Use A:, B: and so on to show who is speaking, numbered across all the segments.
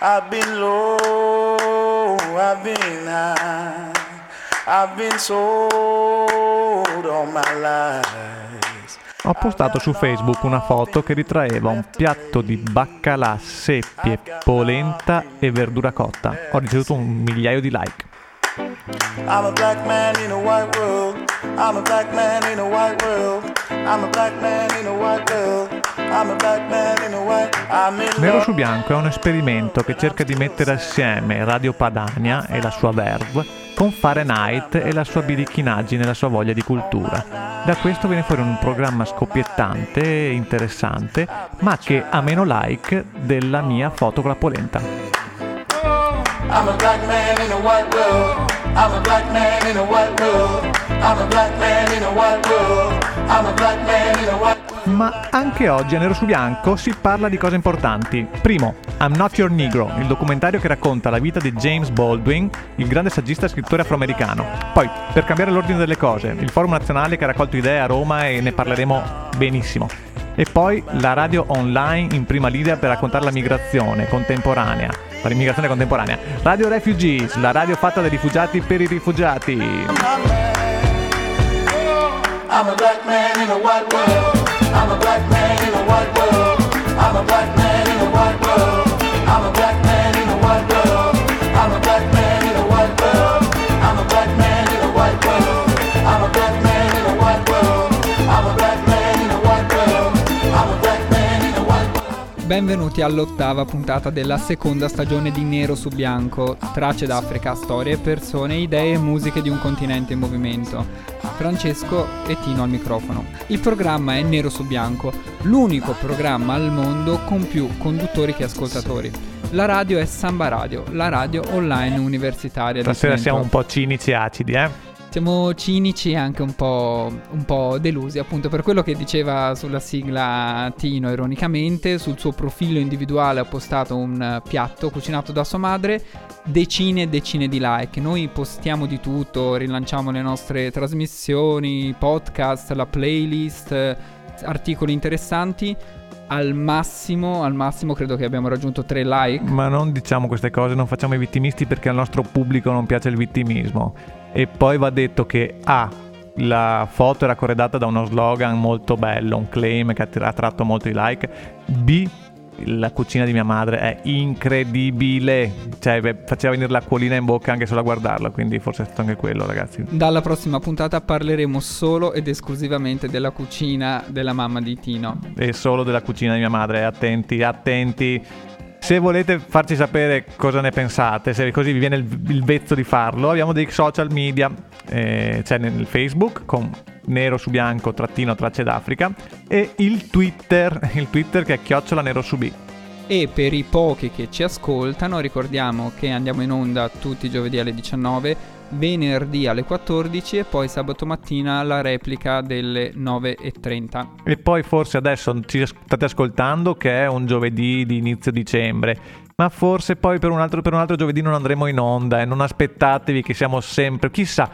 A: I've been low, I've been high, I've been sold all my life.
B: Ho postato su Facebook una foto che ritraeva un piatto di baccalà, seppie, polenta e verdura cotta. Ho ricevuto un migliaio di like.
A: I'm a black man in a white world. I'm a black man in a white world. I'm a black man in a white world. I'm a black man in a white. I'm in
B: Nero su bianco è un esperimento che cerca di mettere assieme Radio Padania e la sua verve con Fahrenheit e la sua birichinaggine e la sua voglia di cultura. Da questo viene fuori un programma scoppiettante e interessante, ma che ha meno like della mia foto con la polenta.
A: I'm a black man in a white world. I'm a black man in a white world. I'm a black man in a white world.
B: Ma anche oggi a Nero su Bianco si parla di cose importanti. Primo, I'm Not Your Negro, il documentario che racconta la vita di James Baldwin, il grande saggista e scrittore afroamericano. Poi, per cambiare l'ordine delle cose, il Forum Nazionale che ha raccolto idee a Roma e ne parleremo benissimo. E poi la radio online in prima linea per raccontare la migrazione contemporanea. L'immigrazione contemporanea. Radio Refugees, la radio fatta dai rifugiati per i rifugiati.
A: I'm a black man in a white world.
C: Benvenuti all'ottava puntata della seconda stagione di Nero su Bianco, tracce d'Africa, storie, persone, idee e musiche di un continente in movimento. Francesco e Tino al microfono. Il programma è Nero su Bianco, l'unico programma al mondo con più conduttori che ascoltatori. La radio è Samba Radio, la radio online universitaria
B: Stasera siamo un po' cinici e acidi, eh?
C: Siamo cinici e anche un po', un po' delusi, appunto, per quello che diceva sulla sigla Tino ironicamente. Sul suo profilo individuale ha postato un piatto cucinato da sua madre, decine e decine di like. Noi postiamo di tutto, rilanciamo le nostre trasmissioni, podcast, la playlist, articoli interessanti. Al massimo, al massimo credo che abbiamo raggiunto 3 like.
B: Ma non diciamo queste cose, non facciamo i vittimisti perché al nostro pubblico non piace il vittimismo. E poi va detto che A. La foto era corredata da uno slogan molto bello, un claim che ha tra- attratto molti like. B. La cucina di mia madre è incredibile, cioè beh, faceva venire l'acquolina in bocca anche solo a guardarla, quindi forse è stato anche quello, ragazzi.
C: Dalla prossima puntata parleremo solo ed esclusivamente della cucina della mamma di Tino.
B: E solo della cucina di mia madre, attenti, attenti. Se volete farci sapere cosa ne pensate, se così vi viene il, il vezzo di farlo, abbiamo dei social media, eh, c'è nel Facebook con nero su bianco trattino tracce d'Africa e il Twitter, il Twitter che è chiocciola nero su B.
C: E per i pochi che ci ascoltano, ricordiamo che andiamo in onda tutti i giovedì alle 19, venerdì alle 14 e poi sabato mattina la replica delle 9.30.
B: E poi forse adesso ci state ascoltando che è un giovedì di inizio dicembre, ma forse poi per un altro, per un altro giovedì non andremo in onda e non aspettatevi che siamo sempre, chissà,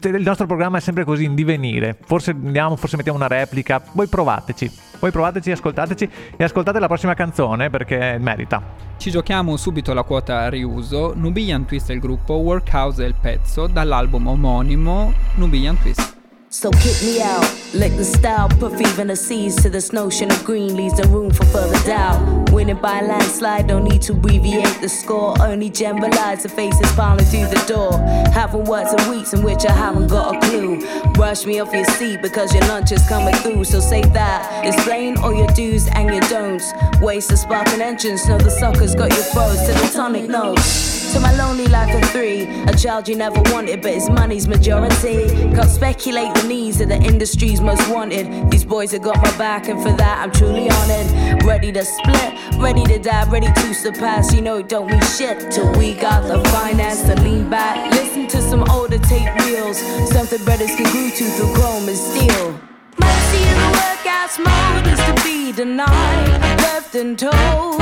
B: il nostro programma è sempre così in divenire, forse andiamo, forse mettiamo una replica, voi provateci, voi provateci, ascoltateci e ascoltate la prossima canzone perché merita.
C: Ci giochiamo subito la quota riuso, Nubian Twist è il gruppo, Workhouse è il pezzo, dall'album omonimo Nubian Twist.
D: So kick me out, lick the style, put even the seas to this notion of green leaves the room for further doubt. Winning by landslide, don't need to abbreviate the score, only generalize the faces piling through the door. Having words in weeks in which I haven't got a clue. Brush me off your seat because your lunch is coming through, so say that. Explain all your do's and your don'ts. Waste the spark and entrance, know the suckers got your froze to the tonic notes. To my lonely life of three, a child you never wanted, but his money's majority. Can't speculate needs of the industry's most wanted. These boys have got my back, and for that I'm truly honored. Ready to split, ready to die, ready to surpass. You know it don't mean shit till we got the finance to lean back. Listen to some older tape reels, something brothers can glue to through chrome and steel. Mercy in the workouts mode is to be denied, left and told.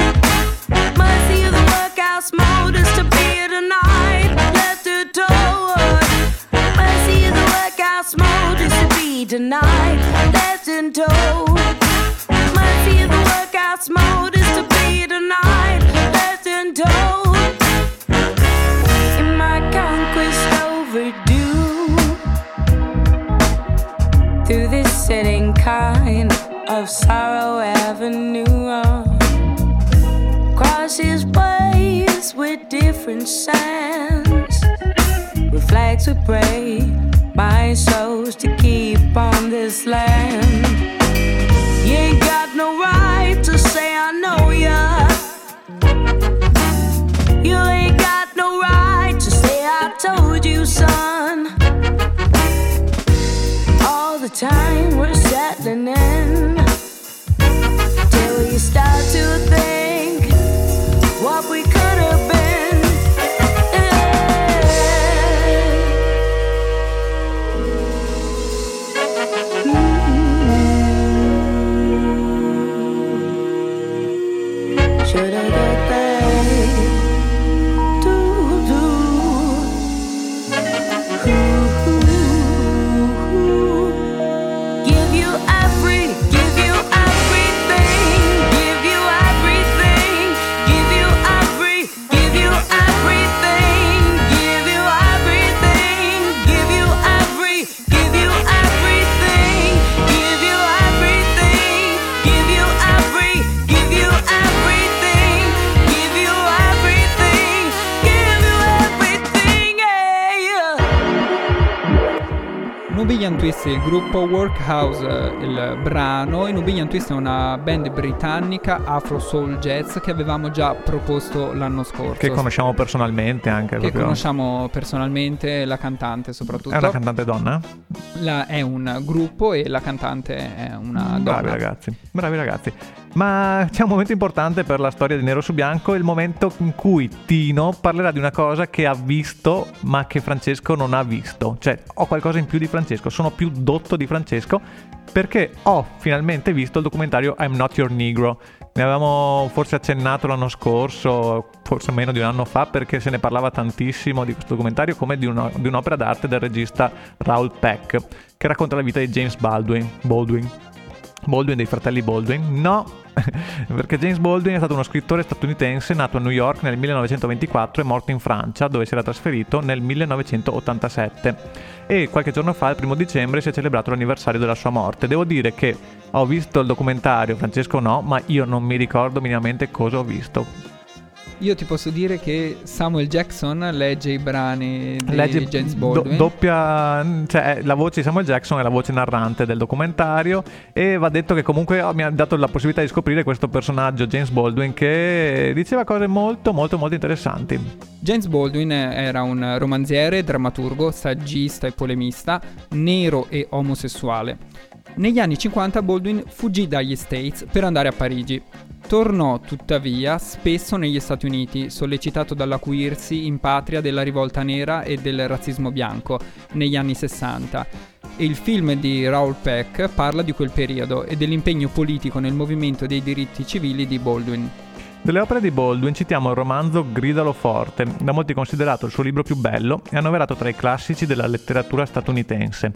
D: Mercy of the workhouse mode is to be denied, left and told. Workhouse mode is to be denied, left and told. Mercy of the workhouse mode is to be denied, left and untold. In my conquest overdue. Through this sitting kind of sorrow avenue. Uh, crosses ways with different sands. With flags we my souls to keep on this land.
C: Gruppo Workhouse, il brano, e Nubian Twist è una band britannica afro soul jazz che avevamo già proposto l'anno scorso.
B: Che conosciamo personalmente anche.
C: Che
B: proprio.
C: conosciamo personalmente, la cantante soprattutto.
B: È una cantante donna?
C: La- è un gruppo e la cantante è una donna.
B: Bravi ragazzi, bravi ragazzi. Ma c'è un momento importante per la storia di Nero su Bianco, il momento in cui Tino parlerà di una cosa che ha visto ma che Francesco non ha visto. Cioè, ho qualcosa in più di Francesco, sono più dotto di Francesco perché ho finalmente visto il documentario I'm Not Your Negro. Ne avevamo forse accennato l'anno scorso, forse meno di un anno fa, perché se ne parlava tantissimo di questo documentario come di, una- di un'opera d'arte del regista Raoul Peck, che racconta la vita di James Baldwin. Baldwin. Baldwin dei fratelli Baldwin? No, perché James Baldwin è stato uno scrittore statunitense nato a New York nel 1924 e morto in Francia, dove si era trasferito nel 1987. E qualche giorno fa, il primo dicembre, si è celebrato l'anniversario della sua morte. Devo dire che ho visto il documentario, Francesco no, ma io non mi ricordo minimamente cosa ho visto.
C: Io ti posso dire che Samuel Jackson legge i brani di
B: Legge
C: James
B: do-
C: Baldwin.
B: doppia, cioè la voce di Samuel Jackson è la voce narrante del documentario e va detto che comunque mi ha dato la possibilità di scoprire questo personaggio James Baldwin che diceva cose molto molto molto interessanti.
C: James Baldwin era un romanziere, drammaturgo, saggista e polemista, nero e omosessuale. Negli anni 50 Baldwin fuggì dagli States per andare a Parigi. Tornò tuttavia spesso negli Stati Uniti, sollecitato dall'acuirsi in patria della rivolta nera e del razzismo bianco negli anni 60. E il film di Raoul Peck parla di quel periodo e dell'impegno politico nel movimento dei diritti civili di Baldwin.
B: Delle opere di Baldwin citiamo il romanzo Gridalo forte, da molti considerato il suo libro più bello e annoverato tra i classici della letteratura statunitense.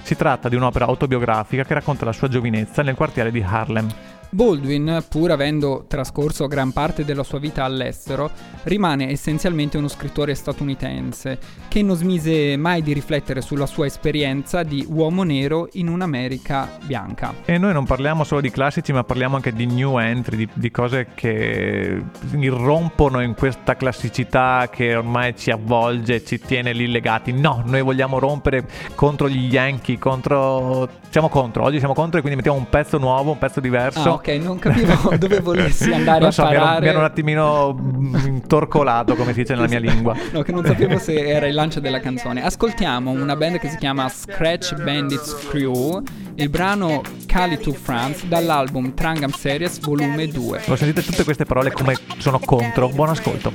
B: Si tratta di un'opera autobiografica che racconta la sua giovinezza nel quartiere di Harlem.
C: Baldwin, pur avendo trascorso gran parte della sua vita all'estero, rimane essenzialmente uno scrittore statunitense che non smise mai di riflettere sulla sua esperienza di uomo nero in un'America bianca.
B: E noi non parliamo solo di classici, ma parliamo anche di new entry, di, di cose che irrompono in questa classicità che ormai ci avvolge, ci tiene lì legati. No, noi vogliamo rompere contro gli Yankee, contro... Siamo contro, oggi siamo contro e quindi mettiamo un pezzo nuovo, un pezzo diverso.
C: Ah, ok, non capivo dove volessi andare
B: non
C: a
B: so, mi ero-
C: parare.
B: Mi ero, un attimino mm, intorcolato, come si dice nella mia lingua.
C: No, che non sapevo se era il lancio della canzone. Ascoltiamo una band che si chiama Scratch Bandits Crew, il brano Cali to France dall'album Trangam Series volume 2.
B: Lo sentite tutte queste parole come sono contro. Buon ascolto.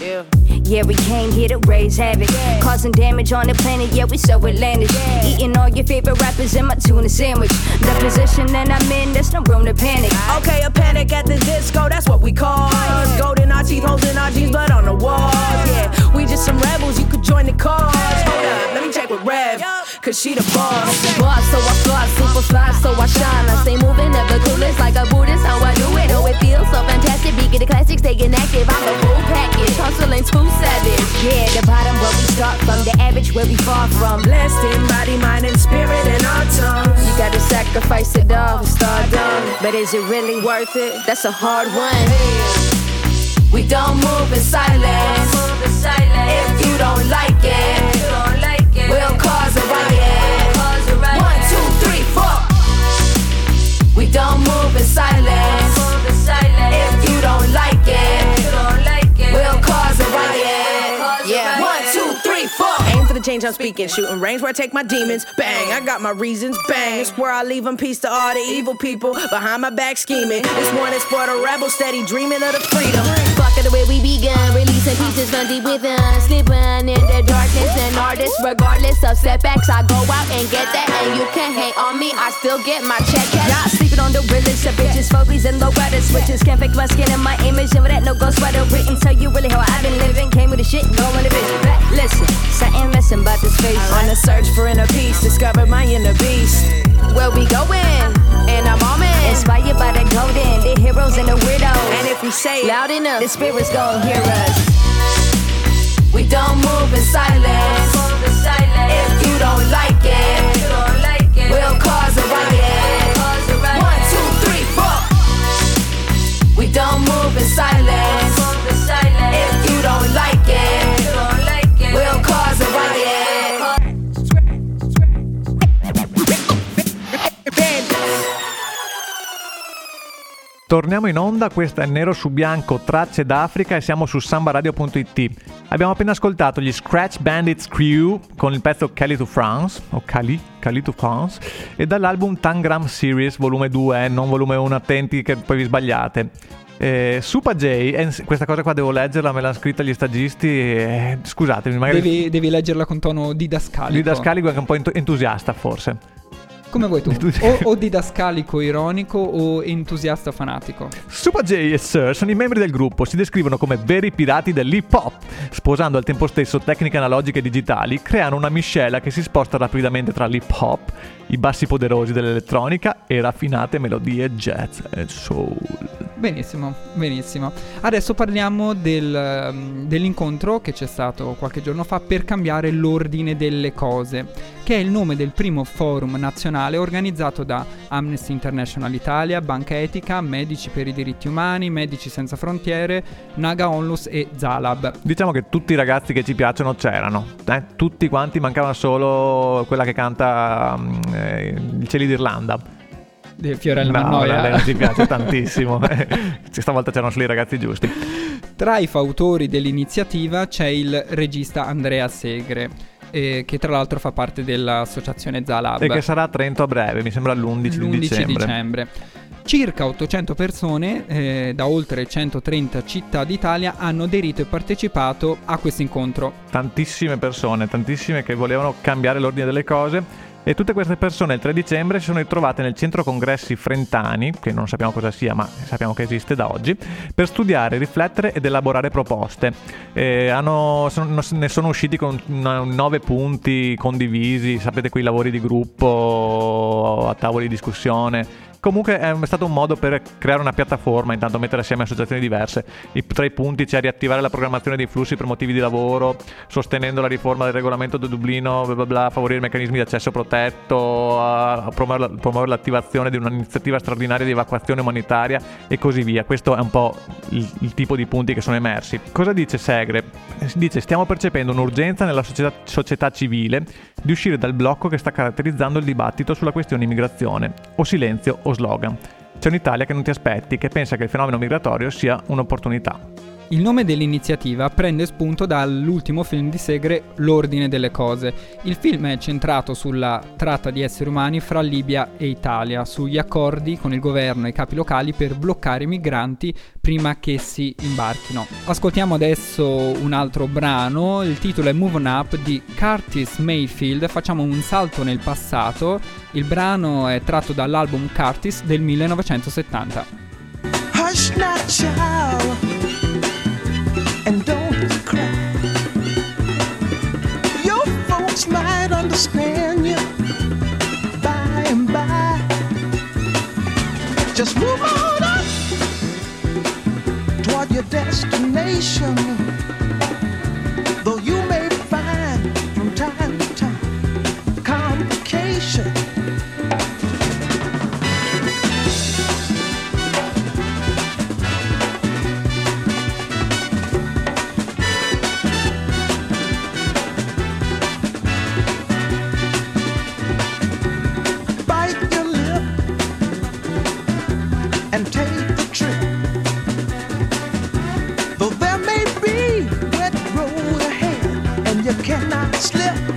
E: Yeah, we came here to raise havoc, causing damage on the planet. Yeah, we so outlandish. Eating all your favorite rappers in my tuna sandwich. The position that I'm in, there's no room to panic.
F: Okay, a panic at the disco, that's what we call. Gold in our teeth, holes in our jeans, blood on the walls. Yeah, we just some rebels, you could join the cause. Hold up, let me check with Rev, cause she the boss.
E: Boss, so I floss, super fly, so I shine. I stay moving, never clueless, like a Buddhist, how I do it. Oh, it feels so fantastic, beat the classics, staying active.
F: I'm a full package, hustling too savage.
E: Yeah, the bottom where we start from, the average where we far from.
F: Blessed in body, mind, and spirit, and our tongues.
E: You gotta sacrifice it all, start done. But is it really worth it? That's a hard one.
F: We don't move in silence. If you don't like it. Change I'm speaking. Shooting range where I take my demons. Bang, I got my reasons. Bang, it's where I leave them peace to all the evil people behind my back scheming. This one is for the rebel steady dreaming of the freedom.
E: Fuck the way we begun, releasing pieces from deep within, slipping in the darkness and artists, regardless of setbacks. I go out and get that, and you can hate on me. I still get my check. Y'all sleeping on the realest of bitches, phobies and low rider switches. Can't fake my skin and my image, and with that no ghost sweater written. Tell you really how I've been living. Came with the shit, going to bitch. Back, listen, something missing about this face.
F: On a search for inner peace, discover my inner beast. Where we going? In a moment.
E: Inspired by the golden, the heroes and the weirdos.
F: If we say it,
E: Loud enough, the spirits gon' hear us.
F: we don't move in silence. If you don't like it, we'll cause a riot. One, two, three, four. We don't move in silence. If you don't like
B: Torniamo in onda, questa è Nero su Bianco, Tracce d'Africa e siamo su sambaradio.it. Abbiamo appena ascoltato gli Scratch Bandits Crew con il pezzo Cali to France, o Cali, Cali to France, e dall'album Tangram Series volume 2, eh, non volume 1, attenti che poi vi sbagliate. Eh, Supa J, eh, questa cosa qua devo leggerla, me l'hanno scritta gli stagisti, eh, scusatemi, magari...
C: Devi, devi leggerla con tono didascalico.
B: Didascalico anche un po' ent- entusiasta forse.
C: Come vuoi tu? O, o didascalico ironico o entusiasta fanatico.
B: Super J e Sir sono i membri del gruppo, si descrivono come veri pirati dell'hip hop. Sposando al tempo stesso tecniche analogiche e digitali, creano una miscela che si sposta rapidamente tra l'hip hop, i bassi poderosi dell'elettronica e raffinate melodie jazz e soul.
C: Benissimo, benissimo. Adesso parliamo del, um, dell'incontro che c'è stato qualche giorno fa per cambiare l'ordine delle cose, che è il nome del primo forum nazionale organizzato da Amnesty International Italia, Banca Etica, Medici per i diritti umani, Medici senza frontiere, Naga Onlus e Zalab.
B: Diciamo che tutti i ragazzi che ci piacciono c'erano, eh? tutti quanti, mancava solo quella che canta mm, eh, Il cieli d'Irlanda.
C: Di Fiorella
B: No,
C: Mannoia.
B: lei non ci piace tantissimo. Stavolta c'erano solo i ragazzi giusti.
C: Tra i fautori dell'iniziativa c'è il regista Andrea Segre, eh, che tra l'altro fa parte dell'associazione Zalab.
B: E che sarà a Trento a breve, mi sembra l'11 di
C: l'11
B: dicembre.
C: dicembre. Circa 800 persone eh, da oltre 130 città d'Italia hanno aderito e partecipato a questo incontro.
B: Tantissime persone, tantissime che volevano cambiare l'ordine delle cose. E tutte queste persone il 3 dicembre si sono ritrovate nel centro congressi Frentani, che non sappiamo cosa sia, ma sappiamo che esiste da oggi, per studiare, riflettere ed elaborare proposte. Hanno- sono- ne sono usciti con una- nove punti condivisi, sapete quei lavori di gruppo, a tavoli di discussione. Comunque è stato un modo per creare una piattaforma, intanto mettere assieme associazioni diverse. I, tra i punti c'è riattivare la programmazione dei flussi per motivi di lavoro, sostenendo la riforma del regolamento di Dublino, bla bla bla, favorire meccanismi di accesso protetto, a, promuovere, promuovere l'attivazione di un'iniziativa straordinaria di evacuazione umanitaria e così via. Questo è un po' il, il tipo di punti che sono emersi. Cosa dice Segre? Eh, Dice stiamo percependo un'urgenza nella società, società civile di uscire dal blocco che sta caratterizzando il dibattito sulla questione immigrazione, o silenzio o slogan. C'è un'Italia che non ti aspetti, che pensa che il fenomeno migratorio sia un'opportunità.
C: Il nome dell'iniziativa prende spunto dall'ultimo film di Segre, L'ordine delle cose. Il film è centrato sulla tratta di esseri umani fra Libia e Italia, sugli accordi con il governo e i capi locali per bloccare i migranti prima che si imbarchino. Ascoltiamo adesso un altro brano, il titolo è Move On Up di Curtis Mayfield, facciamo un salto nel passato, il brano è tratto dall'album Curtis del 1970.
G: Hush and don't cry. Your folks might understand you by and by. Just move on up toward your destination. slip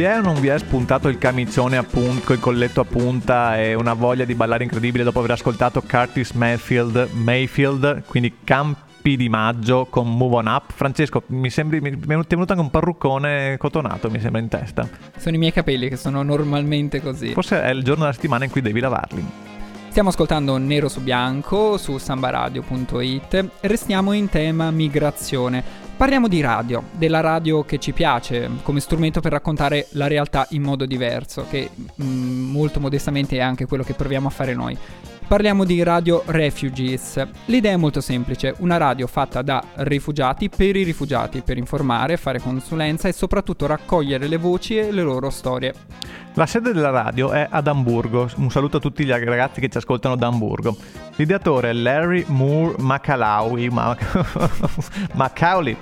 B: Vi è o non vi è spuntato il camicione a punta, il colletto a punta e una voglia di ballare incredibile dopo aver ascoltato Curtis Mayfield, Mayfield quindi Campi di Maggio con Move On Up? Francesco, mi, sembri, mi è venuto anche un parruccone cotonato, mi sembra in testa.
C: Sono i miei capelli che sono normalmente così.
B: Forse è il giorno della settimana in cui devi lavarli.
C: Stiamo ascoltando Nero su Bianco su sambaradio.it restiamo in tema migrazione. Parliamo di radio, della radio che ci piace come strumento per raccontare la realtà in modo diverso, che mm, molto modestamente è anche quello che proviamo a fare noi. Parliamo di Radio Refugees. L'idea è molto semplice, una radio fatta da rifugiati per i rifugiati, per informare, fare consulenza e soprattutto raccogliere le voci e le loro storie.
B: La sede della radio è ad Amburgo. Un saluto a tutti gli ragazzi che ci ascoltano da Amburgo. L'ideatore è Larry Moore Macalaui, Ma- Macaulay,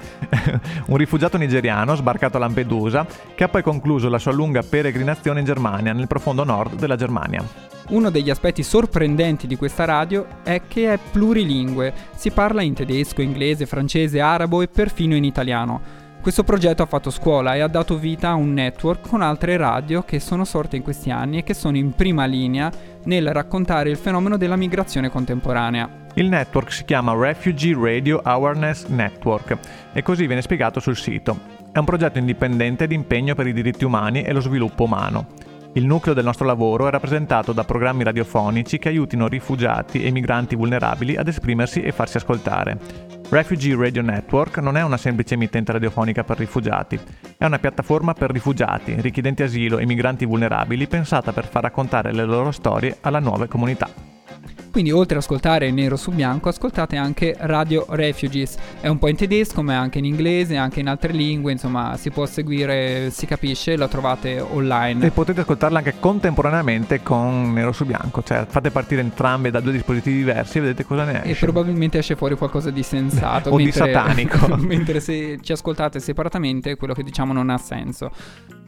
B: un rifugiato nigeriano sbarcato a Lampedusa che ha poi concluso la sua lunga peregrinazione in Germania, nel profondo nord della Germania.
C: Uno degli aspetti sorprendenti di questa radio è che è plurilingue, si parla in tedesco, inglese, francese, arabo e perfino in italiano. Questo progetto ha fatto scuola e ha dato vita a un network con altre radio che sono sorte in questi anni e che sono in prima linea nel raccontare il fenomeno della migrazione contemporanea.
B: Il network si chiama Refugee Radio Awareness Network e così viene spiegato sul sito. È un progetto indipendente di impegno per i diritti umani e lo sviluppo umano. Il nucleo del nostro lavoro è rappresentato da programmi radiofonici che aiutino rifugiati e migranti vulnerabili ad esprimersi e farsi ascoltare. Refugee Radio Network non è una semplice emittente radiofonica per rifugiati, è una piattaforma per rifugiati, richiedenti asilo e migranti vulnerabili pensata per far raccontare le loro storie alla nuove comunità.
C: Quindi oltre ad ascoltare Nero su Bianco, ascoltate anche Radio Refugees. È un po' in tedesco, ma è anche in inglese, anche in altre lingue, insomma si può seguire, si capisce, la trovate online.
B: E potete ascoltarla anche contemporaneamente con Nero su Bianco, cioè fate partire entrambe da due dispositivi diversi e vedete cosa ne
C: E
B: esce.
C: probabilmente esce fuori qualcosa di sensato.
B: O di
C: mentre-
B: satanico.
C: mentre se ci ascoltate separatamente, quello che diciamo non ha senso.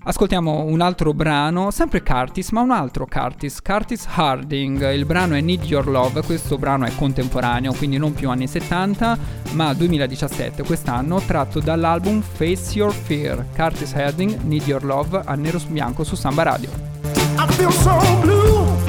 C: Ascoltiamo un altro brano, sempre Curtis, ma un altro Curtis, Curtis Harding. Il brano è Need Your Love, questo brano è contemporaneo, quindi non più anni 70, ma 2017, quest'anno, tratto dall'album Face Your Fear. Curtis Harding, Need Your Love, a nero su bianco su Samba Radio.
H: I feel so blue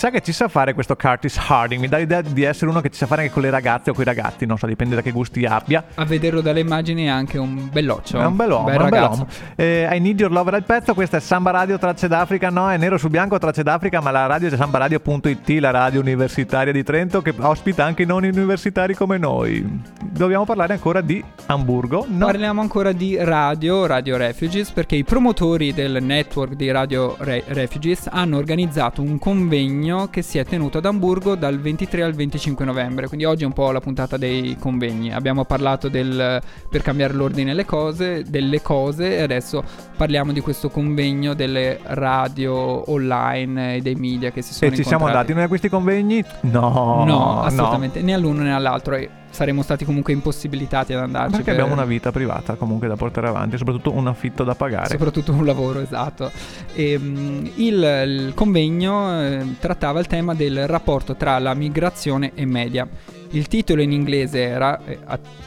B: sa che ci sa fare questo Curtis Harding. Mi dà l'idea di essere uno che ci sa fare anche con le ragazze o con i ragazzi, non so, dipende da che gusti abbia.
C: A vederlo dalle immagini è anche un belloccio.
B: È un bell'uomo,
C: bel
B: un bell'uomo. Eh, I Need Your Love era il pezzo, questa è Samba Radio Tracce d'Africa, no, è nero su bianco Tracce d'Africa, ma la radio è sambaradio.it, la radio universitaria di Trento che ospita anche i non universitari come noi. Dobbiamo parlare ancora di Hamburgo, no?
C: Parliamo ancora di radio, Radio Refugees, perché i promotori del network di Radio Re- Refugees hanno organizzato un convegno che si è tenuto ad Amburgo dal 23 al 25 novembre. Quindi oggi è un po' la puntata dei convegni. Abbiamo parlato del per cambiare l'ordine delle cose, delle cose e adesso parliamo di questo convegno delle radio online e dei media che si sono
B: E ci siamo andati noi a questi convegni? No,
C: No, assolutamente, né all'uno né all'altro. E saremmo stati comunque impossibilitati ad andarci.
B: Perché
C: per-
B: abbiamo una vita privata comunque da portare avanti, soprattutto un affitto da pagare.
C: Soprattutto un lavoro, esatto. E, mm, il, il convegno eh, trattava il tema del rapporto tra la migrazione e media. Il titolo in inglese era, eh,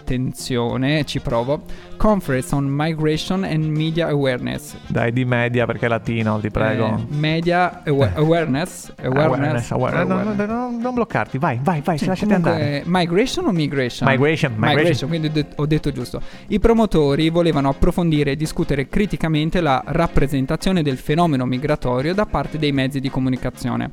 C: attenzione, ci provo, Conference on Migration and Media Awareness.
B: Dai, di media perché è latino, ti prego.
C: Eh, media awa- Awareness.
B: Awareness,
C: Awareness.
B: awareness. No, no,
C: awareness.
B: no, no, non bloccarti, vai, vai, vai,
C: Sì,
B: lasciati
C: comunque,
B: andare.
C: Migration o migration?
B: Migration, migration.
C: quindi ho det- ho detto giusto. I promotori volevano approfondire e discutere criticamente la rappresentazione del fenomeno migratorio da parte dei mezzi di comunicazione.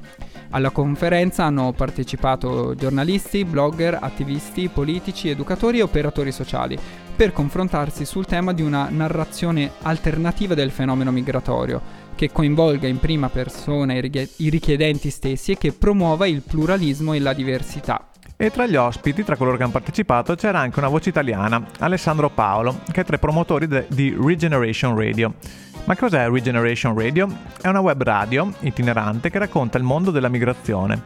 C: Alla conferenza hanno partecipato giornalisti, blogger, attivisti, politici, educatori e operatori sociali per confrontarsi sul tema di una narrazione alternativa del fenomeno migratorio che coinvolga in prima persona i richiedenti stessi e che promuova il pluralismo e la diversità.
B: E tra gli ospiti, tra coloro che hanno partecipato, c'era anche una voce italiana, Alessandro Paolo, che è tra i promotori de- di Regeneration Radio. Ma cos'è Regeneration Radio? È una web radio itinerante che racconta il mondo della migrazione.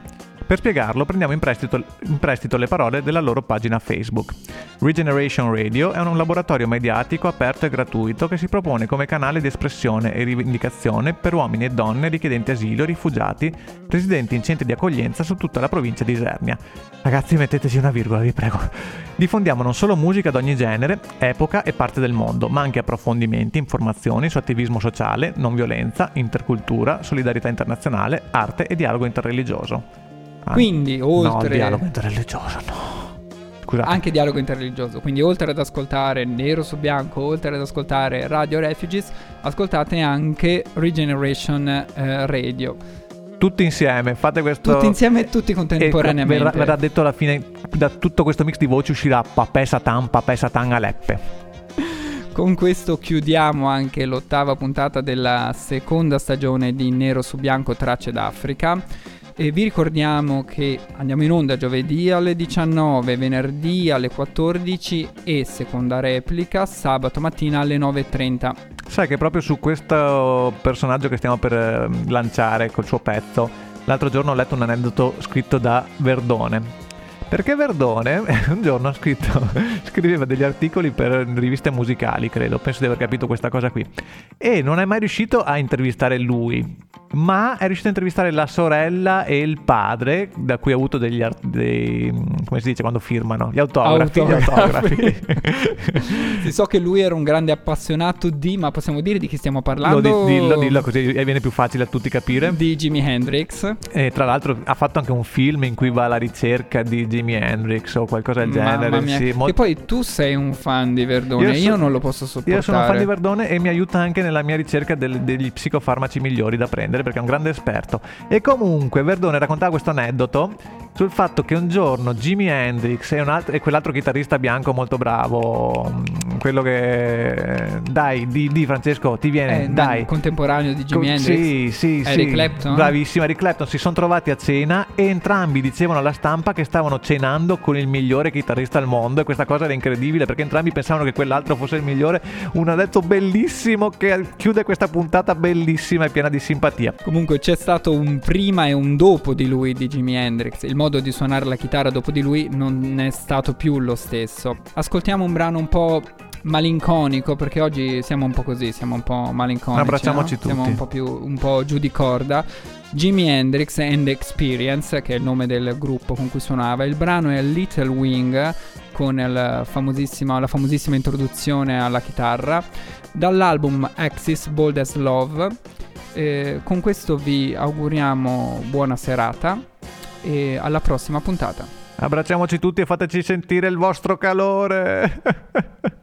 B: Per spiegarlo prendiamo in prestito, in prestito le parole della loro pagina Facebook. Regeneration Radio è un laboratorio mediatico aperto e gratuito che si propone come canale di espressione e rivendicazione per uomini e donne richiedenti asilo, rifugiati, residenti in centri di accoglienza su tutta la provincia di Isernia. Ragazzi metteteci una virgola, vi prego. Diffondiamo non solo musica ad ogni genere, epoca e parte del mondo, ma anche approfondimenti, informazioni su attivismo sociale, non violenza, intercultura, solidarietà internazionale, arte e dialogo interreligioso. Ah,
C: Quindi,
B: No,
C: oltre
B: dialogo interreligioso, no. Scusate.
C: anche dialogo interreligioso, quindi oltre ad ascoltare Nero su Bianco, oltre ad ascoltare Radio Refugees, ascoltate anche Regeneration eh, Radio.
B: Tutti insieme, fate questo...
C: Tutti insieme e tutti
B: E
C: contemporaneamente.
B: verrà, verrà detto alla fine, da tutto questo mix di voci uscirà Papè Satan, Papè Satan Aleppe.
C: Con questo chiudiamo anche l'ottava puntata della seconda stagione di Nero su Bianco Tracce d'Africa. E vi ricordiamo che andiamo in onda giovedì alle 19, venerdì alle 14 e seconda replica sabato mattina alle 9.30.
B: Sai che proprio su questo personaggio che stiamo per eh, lanciare col suo pezzo, l'altro giorno ho letto un aneddoto scritto da Verdone. Perché Verdone un giorno ha scritto, scriveva degli articoli per riviste musicali, credo, penso di aver capito questa cosa qui. E non è mai riuscito a intervistare lui, ma è riuscito a intervistare la sorella e il padre, da cui ha avuto degli art- dei, come si dice quando firmano, gli autografi. gli
C: Autografi. so che lui era un grande appassionato di, ma possiamo dire di chi stiamo
B: Lo
C: parlando?
B: di- dillo, dillo così viene più facile a tutti capire.
C: Di Jimi Hendrix.
B: E tra l'altro ha fatto anche un film in cui va alla ricerca di Jimi Hendrix o qualcosa del genere.
C: Mamma mia.
B: sì,
C: Che
B: molto-
C: poi tu sei un fan di Verdone, io,
B: so-
C: non lo posso sopportare.
B: Io sono un fan di Verdone e mi aiuta anche nella mia ricerca del- degli psicofarmaci migliori da prendere perché è un grande esperto. E comunque Verdone raccontava questo aneddoto sul fatto che un giorno Jimi Hendrix e, un alt- e quell'altro chitarrista bianco molto bravo, mm, quello che... Dai, di, di Francesco, ti viene,
C: Eh,
B: dai.
C: contemporaneo di Jimi
B: Co-
C: Hendrix.
B: Sì, sì,
C: Eric
B: sì.
C: Clapton?
B: Bravissimo, Eric Clapton. Si sono trovati a cena e entrambi dicevano alla stampa che stavano cenando con il migliore chitarrista al mondo e questa cosa era incredibile perché entrambi pensavano che quell'altro fosse il migliore. Un addetto bellissimo che chiude questa puntata bellissima e piena di simpatia.
C: Comunque c'è stato un prima e un dopo di lui di Jimi Hendrix. Il modo di suonare la chitarra dopo di lui non è stato più lo stesso. Ascoltiamo un brano un po' malinconico perché oggi siamo un po' così, siamo un po' malinconici.
B: Abbracciamoci
C: no? Siamo
B: tutti.
C: un po' più un po' giù di corda. Jimi Hendrix and Experience, che è il nome del gruppo con cui suonava. Il brano è Little Wing con famosissima- la famosissima introduzione alla chitarra dall'album Axis Bold as Love eh, con questo vi auguriamo buona serata e alla prossima puntata.
A: Abbracciamoci tutti e fateci sentire il vostro calore.